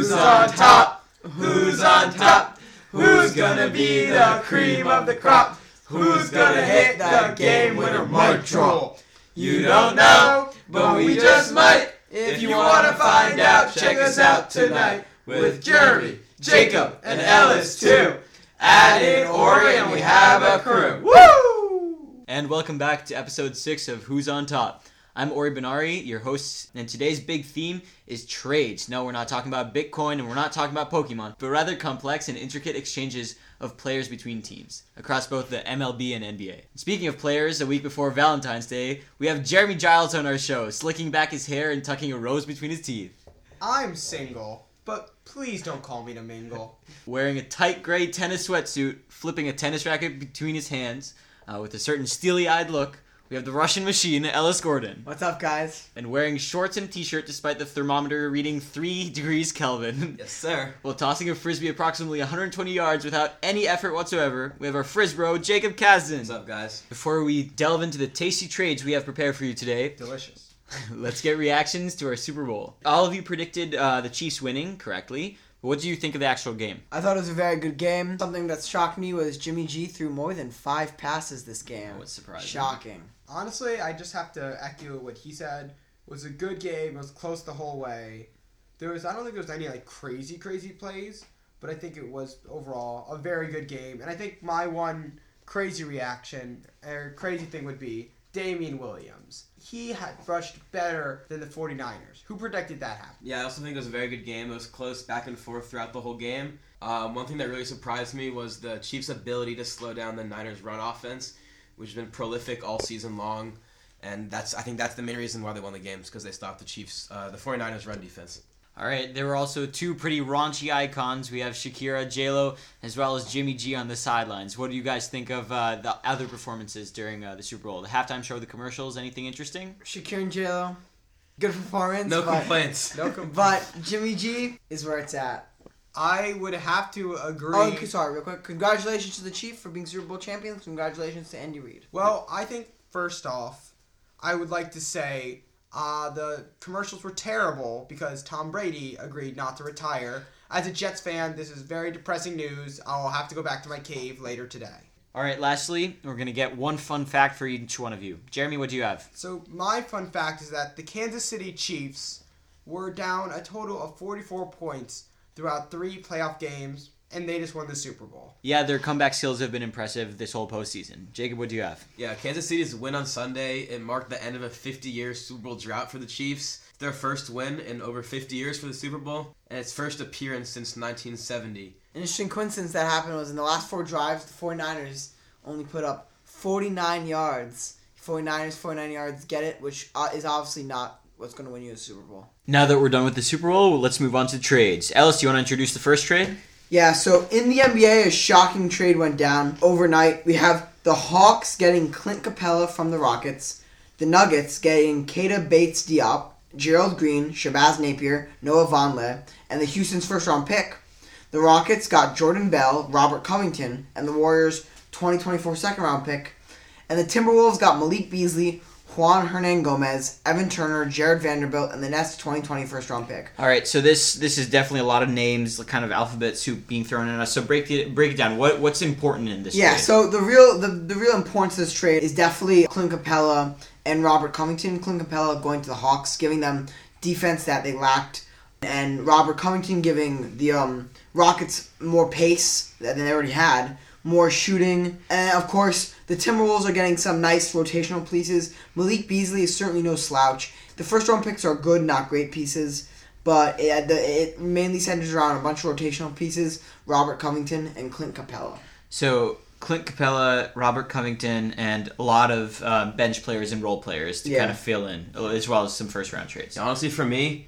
Who's on top? Who's on top? Who's gonna be the cream of the crop? Who's gonna hit the game winner mic drop? You don't know, but we just might. If you wanna find out, check us out tonight with Jeremy, Jacob, and Ellis too. Add in and we have a crew. Woo! And welcome back to episode 6 of Who's on Top. I'm Ori Benari, your host, and today's big theme is trades. No, we're not talking about Bitcoin and we're not talking about Pokemon, but rather complex and intricate exchanges of players between teams across both the MLB and NBA. Speaking of players, a week before Valentine's Day, we have Jeremy Giles on our show, slicking back his hair and tucking a rose between his teeth. I'm single, but please don't call me to mingle. Wearing a tight gray tennis sweatsuit, flipping a tennis racket between his hands, uh, with a certain steely eyed look, we have the Russian machine, Ellis Gordon. What's up, guys? And wearing shorts and t shirt despite the thermometer reading 3 degrees Kelvin. Yes, sir. While tossing a frisbee approximately 120 yards without any effort whatsoever, we have our Frisbro, Jacob Kazdan. What's up, guys? Before we delve into the tasty trades we have prepared for you today, Delicious. let's get reactions to our Super Bowl. All of you predicted uh, the Chiefs winning correctly. But what do you think of the actual game? I thought it was a very good game. Something that shocked me was Jimmy G threw more than five passes this game. What's surprising? Shocking. Honestly, I just have to echo what he said. It was a good game. It was close the whole way. There was I don't think there was any like crazy crazy plays, but I think it was overall a very good game. And I think my one crazy reaction or crazy thing would be Damien Williams. He had rushed better than the 49ers. Who predicted that happen? Yeah, I also think it was a very good game. It was close back and forth throughout the whole game. Um, one thing that really surprised me was the Chiefs' ability to slow down the Niners' run offense, which has been prolific all season long. And that's I think that's the main reason why they won the games because they stopped the Chiefs, uh, the 49ers' run defense. All right, there were also two pretty raunchy icons. We have Shakira, J-Lo, as well as Jimmy G on the sidelines. What do you guys think of uh, the other performances during uh, the Super Bowl? The halftime show, the commercials, anything interesting? Shakira and J-Lo, good performance. No but, complaints. No complaints. But Jimmy G is where it's at. I would have to agree. Oh, and- sorry, real quick. Congratulations to the Chief for being Super Bowl champions. Congratulations to Andy Reid. Well, I think first off, I would like to say uh, the commercials were terrible because Tom Brady agreed not to retire. As a Jets fan, this is very depressing news. I'll have to go back to my cave later today. All right, lastly, we're going to get one fun fact for each one of you. Jeremy, what do you have? So my fun fact is that the Kansas City Chiefs were down a total of 44 points throughout three playoff games, and they just won the Super Bowl. Yeah, their comeback skills have been impressive this whole postseason. Jacob, what do you have? Yeah, Kansas City's win on Sunday it marked the end of a 50-year Super Bowl drought for the Chiefs. Their first win in over 50 years for the Super Bowl, and its first appearance since 1970. An interesting coincidence that happened was in the last four drives, the 49ers only put up 49 yards. 49ers, 49 yards, get it? Which uh, is obviously not what's going to win you a Super Bowl. Now that we're done with the Super Bowl, let's move on to trades. Ellis, do you want to introduce the first trade? Yeah, so in the NBA, a shocking trade went down overnight. We have the Hawks getting Clint Capela from the Rockets, the Nuggets getting Kata Bates Diop, Gerald Green, Shabazz Napier, Noah Vonleh, and the Houston's first round pick. The Rockets got Jordan Bell, Robert Covington, and the Warriors' 2024 second round pick. And the Timberwolves got Malik Beasley, Juan Hernangomez, Evan Turner, Jarred Vanderbilt, and the Nets' 2020 first round pick. All right, so this this is definitely a lot of names, like kind of alphabet soup being thrown at us. So break it break it down. What what's important in this? Yeah, trade? so the real the, the real importance of this trade is definitely Clint Capela and Robert Covington. Clint Capela going to the Hawks, giving them defense that they lacked, and Robert Covington giving the um, Rockets more pace than they already had, more shooting, and of course the Timberwolves are getting some nice rotational pieces. Malik Beasley is certainly no slouch. The first round picks are good, not great pieces. But it, it mainly centers around a bunch of rotational pieces: Robert Covington and Clint Capela. So Clint Capela, Robert Covington, and a lot of um, bench players and role players to Yeah. kind of fill in, as well as some first round trades. Honestly, for me,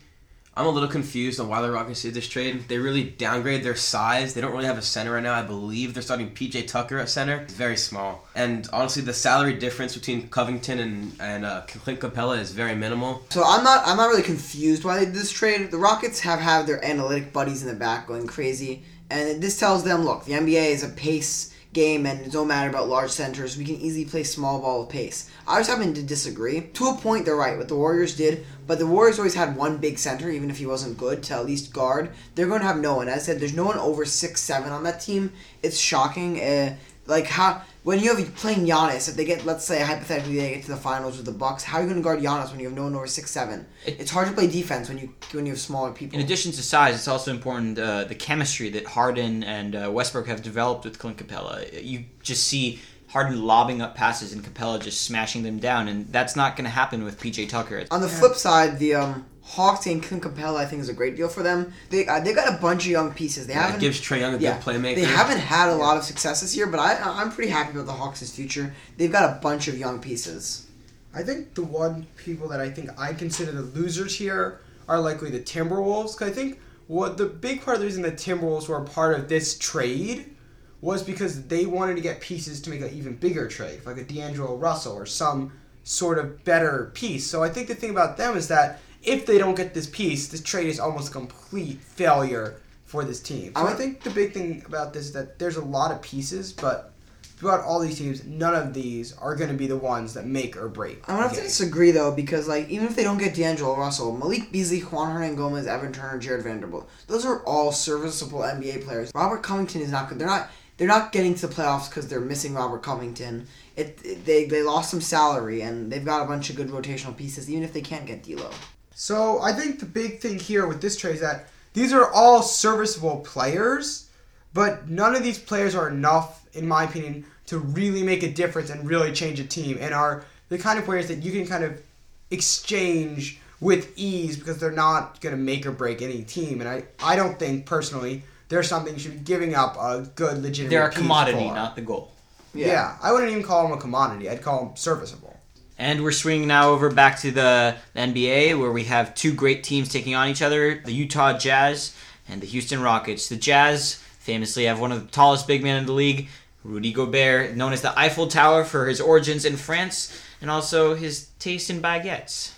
I'm a little confused on why the Rockets did this trade. They really downgrade their size. They don't really have a center right now. I believe they're starting PJ Tucker at center. It's very small. And honestly, the salary difference between Covington and, and uh, Clint Capela is very minimal. So I'm not I'm not really confused why they did this trade. The Rockets have had their analytic buddies in the back going crazy, and this tells them, look, the NBA is a pace game and it don't matter about large centers. We can easily play small ball with pace. I just happen to disagree. To a point, they're right. What the Warriors did, but the Warriors always had one big center, even if he wasn't good, to at least guard. They're going to have no one. As I said, there's no one over six seven on that team. It's shocking. Uh, like how when you have playing Giannis, if they get let's say hypothetically they get to the finals with the Bucks, how are you going to guard Giannis when you have no one over six seven? It- it's hard to play defense when you when you have smaller people. In addition to size, it's also important uh, the chemistry that Harden and uh, Westbrook have developed with Clint Capela. You just see Harden lobbing up passes and Capela just smashing them down, and that's not going to happen with PJ Tucker. On the flip side, the um, Hawks and Clint Capela I think is a great deal for them. They uh, they got a bunch of young pieces. They Yeah, haven't gives Trae Young a yeah, good playmaker. They haven't had a lot of success this year, but I I'm pretty happy about the Hawks' future. They've got a bunch of young pieces. I think the one people that I think I consider the losers here are likely the Timberwolves. Cause I think what the big part of the reason the Timberwolves were a part of this trade was because they wanted to get pieces to make an even bigger trade, like a D'Angelo Russell or some sort of better piece. So I think the thing about them is that if they don't get this piece, this trade is almost a complete failure for this team. So I think the big thing about this is that there's a lot of pieces, but throughout all these teams, none of these are going to be the ones that make or break. I'm gonna have to disagree though because like even if they don't get D'Angelo Russell, Malik Beasley, Juan Hernangomez, Evan Turner, Jarred Vanderbilt, those are all serviceable NBA players. Robert Covington is not good. They're not. They're not getting to the playoffs because they're missing Robert Covington. It, it- they they lost some salary and they've got a bunch of good rotational pieces. Even if they can't get D'Lo, So I think the big thing here with this trade is that these are all serviceable players, but none of these players are enough, in my opinion, to really make a difference and really change a team, and are the kind of players that you can kind of exchange with ease because they're not going to make or break any team. And I, I don't think personally there's something you should be giving up a good legitimate. They're a piece commodity, for. not the goal. Yeah. I wouldn't even call them a commodity. I'd call them serviceable. And we're swinging now over back to the NBA, where we have two great teams taking on each other the Utah Jazz and the Houston Rockets. The Jazz famously have one of the tallest big men in the league, Rudy Gobert, known as the Eiffel Tower for his origins in France and also his taste in baguettes.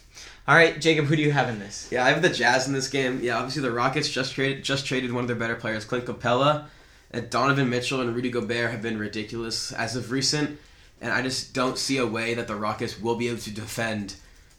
All right, Jacob, who do you have in this? Yeah, I have the Jazz in this game. Yeah, obviously the Rockets just traded just traded one of their better players, Clint Capela. And Donovan Mitchell and Rudy Gobert have been ridiculous as of recent, and I just don't see a way that the Rockets will be able to defend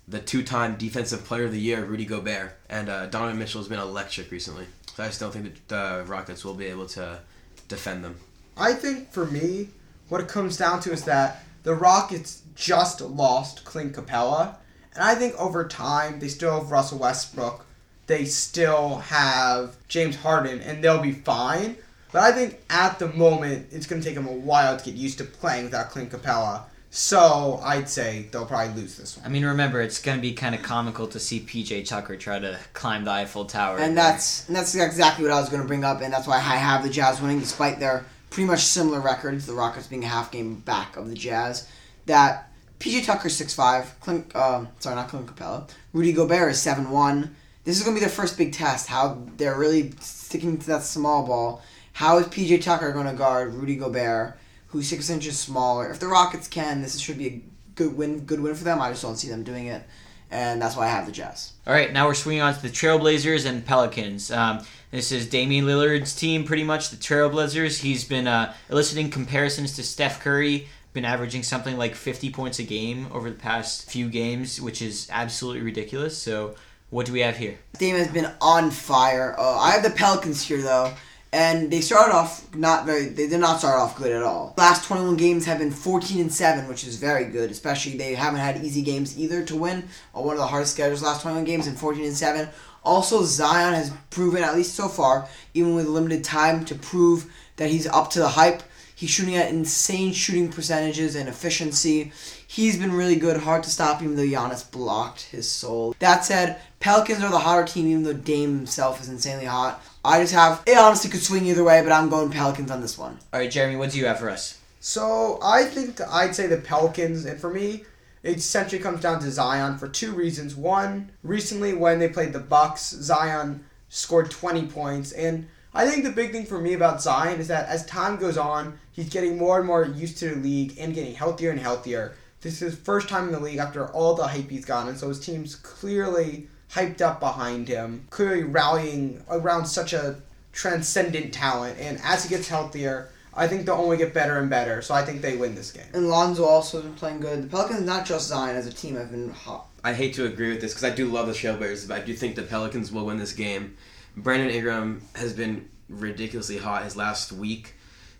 the two-time Defensive Player of the Year, Rudy Gobert. And uh, Donovan Mitchell has been electric recently, so I just don't think that the Rockets will be able to defend them. I think for me, what it comes down to is that the Rockets just lost Clint Capela, and I think over time they still have Russell Westbrook, they still have James Harden, and they'll be fine. But I think at the moment it's going to take them a while to get used to playing without Clint Capela. So I'd say they'll probably lose this one. I mean, remember, it's going to be kind of comical to see PJ Tucker try to climb the Eiffel Tower. and that's and that's exactly what I was going to bring up, and that's why I have the Jazz winning despite their pretty much similar record to the Rockets being a half game back of the Jazz. That PJ Tucker six five, Clint, um, sorry, not Clint Capela. Rudy Gobert is seven one. This is going to be their first big test. How they're really sticking to that small ball. How is PJ Tucker going to guard Rudy Gobert, who's six inches smaller? If the Rockets can, this should be a good win. Good win for them. I just don't see them doing it, and that's why I have the Jazz. All right, now we're swinging on to the Trailblazers and Pelicans. Um, this is Damian Lillard's team, pretty much the Trailblazers. He's been uh, eliciting comparisons to Steph Curry. Been averaging something like 50 points a game over the past few games, which is absolutely ridiculous. So, what do we have here? Dame has been on fire. Uh, I have the Pelicans here though, and they started off not very. They did not start off good at all. Last 21 games have been 14 and seven, which is very good. Especially they haven't had easy games either to win. One of the hardest schedules last 21 games and 14 and seven. Also, Zion has proven at least so far, even with limited time, to prove that he's up to the hype. He's shooting at insane shooting percentages and efficiency. He's been really good, hard to stop, even though Giannis blocked his soul. That said, Pelicans are the hotter team, even though Dame himself is insanely hot. I just have it. Honestly, could swing either way, but I'm going Pelicans on this one. All right, Jeremy, what do you have for us? So I think I'd say the Pelicans, and for me, it essentially comes down to Zion for two reasons. One, recently when they played the Bucks, Zion scored 20 points, and I think the big thing for me about Zion is that as time goes on, he's getting more and more used to the league and getting healthier and healthier. This is his first time in the league after all the hype he's gotten, and so his team's clearly hyped up behind him, clearly rallying around such a transcendent talent. And as he gets healthier, I think they'll only get better and better. So I think they win this game. And Lonzo also has been playing good. The Pelicans, not just Zion as a team, have been hot. I hate to agree with this because I do love the Trailblazers, but I do think the Pelicans will win this game. Brandon Ingram has been ridiculously hot his last week.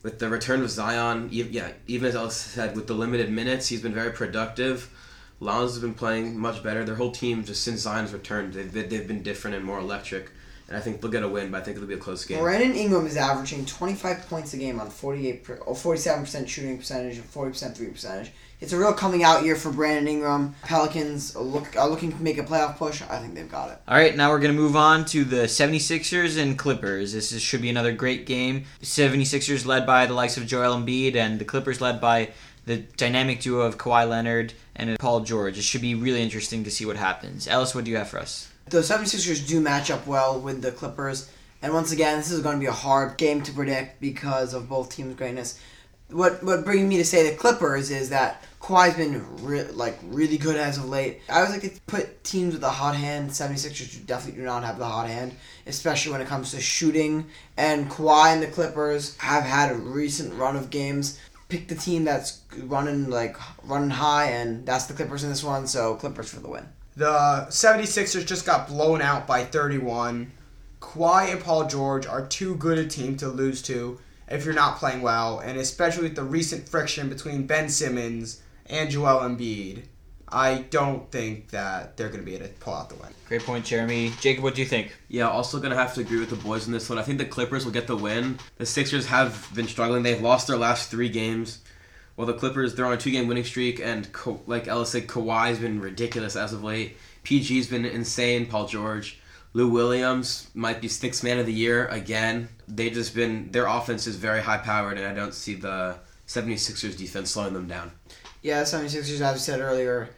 With the return of Zion, yeah, even as Ellis said, with the limited minutes, he's been very productive. Lonzo's been playing much better. Their whole team, just since Zion's returned, they've they've been different and more electric. And I think they'll get a win, but I think it'll be a close game. Brandon Ingram is averaging 25 points a game on 48 per, or 47% shooting percentage and 40% three percentage. It's a real coming out year for Brandon Ingram. Pelicans are, look, are looking to make a playoff push. I think they've got it. All right, now we're going to move on to the 76ers and Clippers. This is, should be another great game. 76ers led by the likes of Joel Embiid, and the Clippers led by the dynamic duo of Kawhi Leonard and Paul George. It should be really interesting to see what happens. Ellis, what do you have for us? The 76ers do match up well with the Clippers. And once again, this is going to be a hard game to predict because of both teams' greatness. What what brings me to say the Clippers is that Kawhi's been re- like really good as of late. I always like to put teams with a hot hand. 76ers definitely do not have the hot hand, especially when it comes to shooting. And Kawhi and the Clippers have had a recent run of games. Pick the team that's running like running high, and that's the Clippers in this one. So Clippers for the win. The 76ers just got blown out by 31. Kawhi and Paul George are too good a team to lose to if you're not playing well, and especially with the recent friction between Ben Simmons and Joel Embiid, I don't think that they're going to be able to pull out the win. Great point, Jeremy. Jacob, what do you think? Yeah, also gonna have to agree with the boys in this one. I think the Clippers will get the win. The Sixers have been struggling. They've lost their last three games. Well, the Clippers they're on a two-game winning streak, and Ka- like Ellis said, Kawhi's been ridiculous as of late. PG's been insane. Paul George, Lou Williams might be sixth man of the year again. They just been their offense is very high-powered, and I don't see the 76ers defense slowing them down. Yeah, the 76ers, as I said earlier,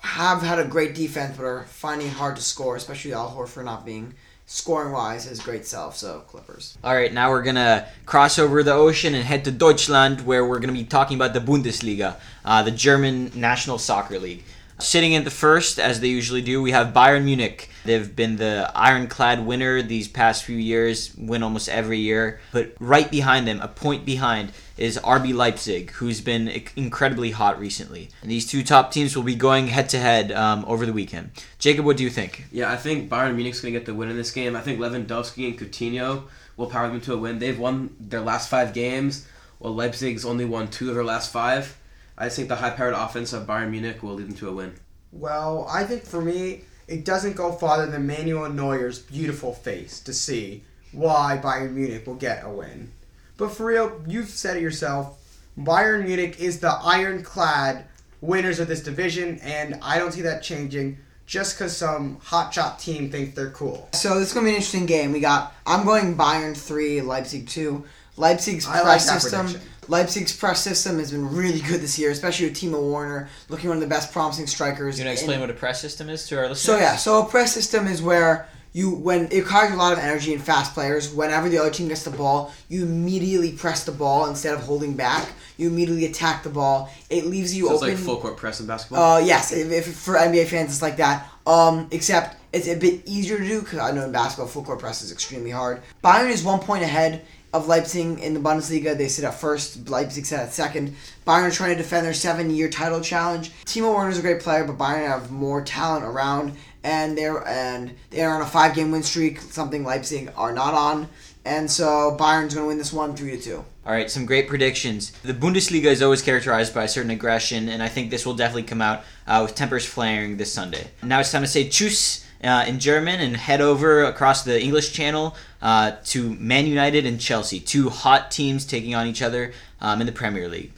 have had a great defense, but are finding hard to score, especially Al Horford not being scoring wise his great self. So Clippers. All right, now we're going to cross over the ocean and head to Deutschland, where we're going to be talking about the Bundesliga, uh, the German National Soccer League. Sitting in the first, as they usually do, we have Bayern Munich. They've been the ironclad winner these past few years, win almost every year. But right behind them, a point behind, is RB Leipzig, who's been incredibly hot recently. And these two top teams will be going head to head over the weekend. Jacob, what do you think? Yeah, I think Bayern Munich's going to get the win in this game. I think Lewandowski and Coutinho will power them to a win. They've won their last five games, while Leipzig's only won two of their last five. I just think the high-powered offense of Bayern Munich will lead them to a win. Well, I think for me, it doesn't go farther than Manuel Neuer's beautiful face to see why Bayern Munich will get a win. But for real, you've said it yourself. Bayern Munich is the ironclad winners of this division, and I don't see that changing just because some hotshot team thinks they're cool. So this is gonna be an interesting game. We got I'm going Bayern three, Leipzig two. Leipzig's I press that system. prediction. Leipzig's press system has been really good this year, especially with Timo Werner looking one of the best promising strikers. You want to in- explain what a press system is to our listeners? So yeah, so a press system is where you when it requires a lot of energy and fast players. Whenever the other team gets the ball, you immediately press the ball instead of holding back. You immediately attack the ball. It leaves you So it's open. like full court press in basketball. Uh, yes, if, if for NBA fans it's like that. Um, except it's a bit easier to do because I know in basketball full court press is extremely hard. Bayern is one point ahead of Leipzig in the Bundesliga. They sit at first. Leipzig sit at second. Bayern are trying to defend their seven-year title challenge. Timo Werner is a great player, but Bayern have more talent around, and they're and they're on a five-game win streak, something Leipzig are not on. And so Bayern's going to win this one three to two. All right, some great predictions. The Bundesliga is always characterized by a certain aggression, and I think this will definitely come out uh, with tempers flaring this Sunday. Now it's time to say tschüss uh, in German and head over across the English Channel uh, to Man United and Chelsea, two hot teams taking on each other um, in the Premier League.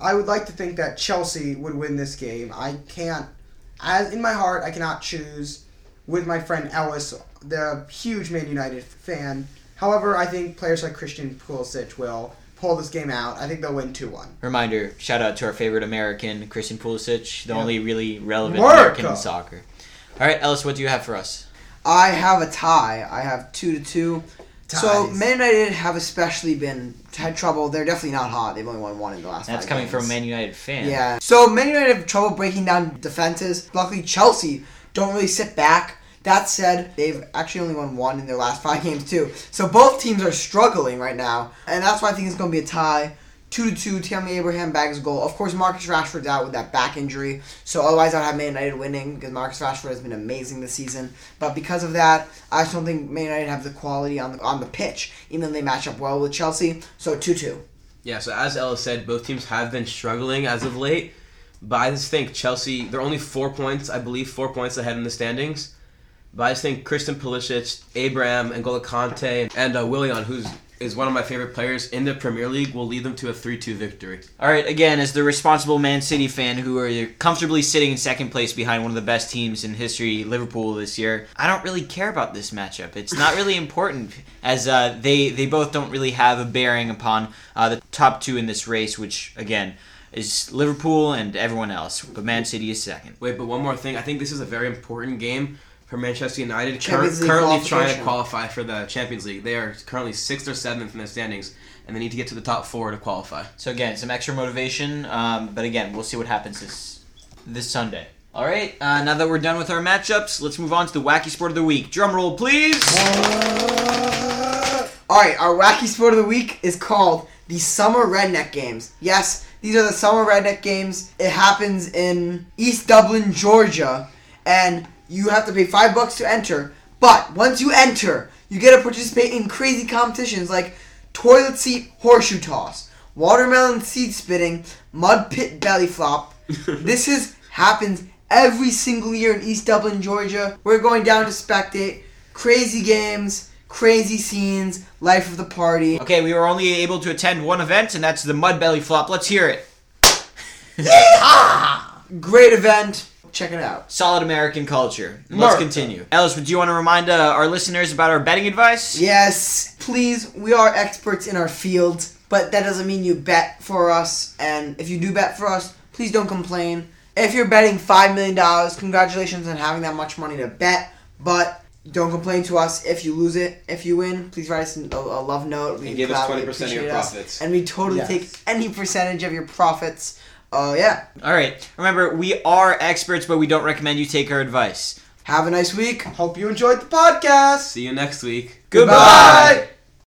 I would like to think that Chelsea would win this game. I can't, as in my heart, I cannot choose with my friend Ellis, the huge Man United fan. However, I think players like Christian Pulisic will pull this game out. I think they'll win 2 1. Reminder: shout out to our favorite American, Christian Pulisic, the Yeah. only really relevant America. American in soccer. All right, Ellis, what do you have for us? I have a tie. I have two to two. So Man United have especially been had trouble. They're definitely not hot. They've only won one in the last. That's five coming games. from Man United fan. Yeah. So Man United have trouble breaking down defenses. Luckily, Chelsea don't really sit back. That said, they've actually only won one in their last five games too. So both teams are struggling right now, and that's why I think it's going to be a tie. Two to two. Tammy Abraham bags a goal. Of course, Marcus Rashford's out with that back injury, so otherwise I'd have Man United winning because Marcus Rashford has been amazing this season. But because of that, I just don't think Man United have the quality on the on the pitch, even though they match up well with Chelsea. So two two. Yeah, so as Ella said, both teams have been struggling as of late. But I just think Chelsea, they're only four points, I believe, four points ahead in the standings. But I just think Christian Pulisic, Abraham, N'Golo Kante, and uh, Willian, who's is one of my favorite players in the Premier League, will lead them to a 3-2 victory. All right, again, as the responsible Man City fan who are comfortably sitting in second place behind one of the best teams in history, Liverpool, this year, I don't really care about this matchup. It's not really important as uh, they they both don't really have a bearing upon uh, the top two in this race, which again is Liverpool and everyone else. But Man City is second. Wait, but one more thing. I think this is a very important game for Manchester United. Cur- currently trying to qualify for the Champions League. They are currently sixth or seventh in the standings, and they need to get to the top four to qualify. So again, some extra motivation. Um, but again, we'll see what happens this this Sunday. All right. Uh, now that we're done with our matchups, let's move on to the wacky sport of the week. Drum roll, please. All right, our wacky sport of the week is called the Summer Redneck Games. Yes, these are the Summer Redneck Games. It happens in East Dublin, Georgia, and you have to pay five bucks to enter. But once you enter, you get to participate in crazy competitions like toilet seat horseshoe toss, watermelon seed spitting, mud pit belly flop. this is happens every single year in East Dublin, Georgia. We're going down to spectate crazy games, crazy scenes, life of the party. Okay, we were only able to attend one event, and that's the Mud Belly Flop. Let's hear it. Great event. Check it out. Solid American culture. And Let's continue. Ellis, do you want to remind uh, our listeners about our betting advice? Yes, please. We are experts in our field, but that doesn't mean you bet for us. And if you do bet for us, please don't complain. If you're betting $5 million, congratulations on having that much money to bet, but don't complain to us if you lose it. If you win, please write us a, a love note. We And give us 20% of your appreciate us. profits. And we totally Yes. take any percentage of your profits. Oh, yeah. All right. Remember, we are experts, but we don't recommend you take our advice. Have a nice week. Hope you enjoyed the podcast. See you next week. Goodbye.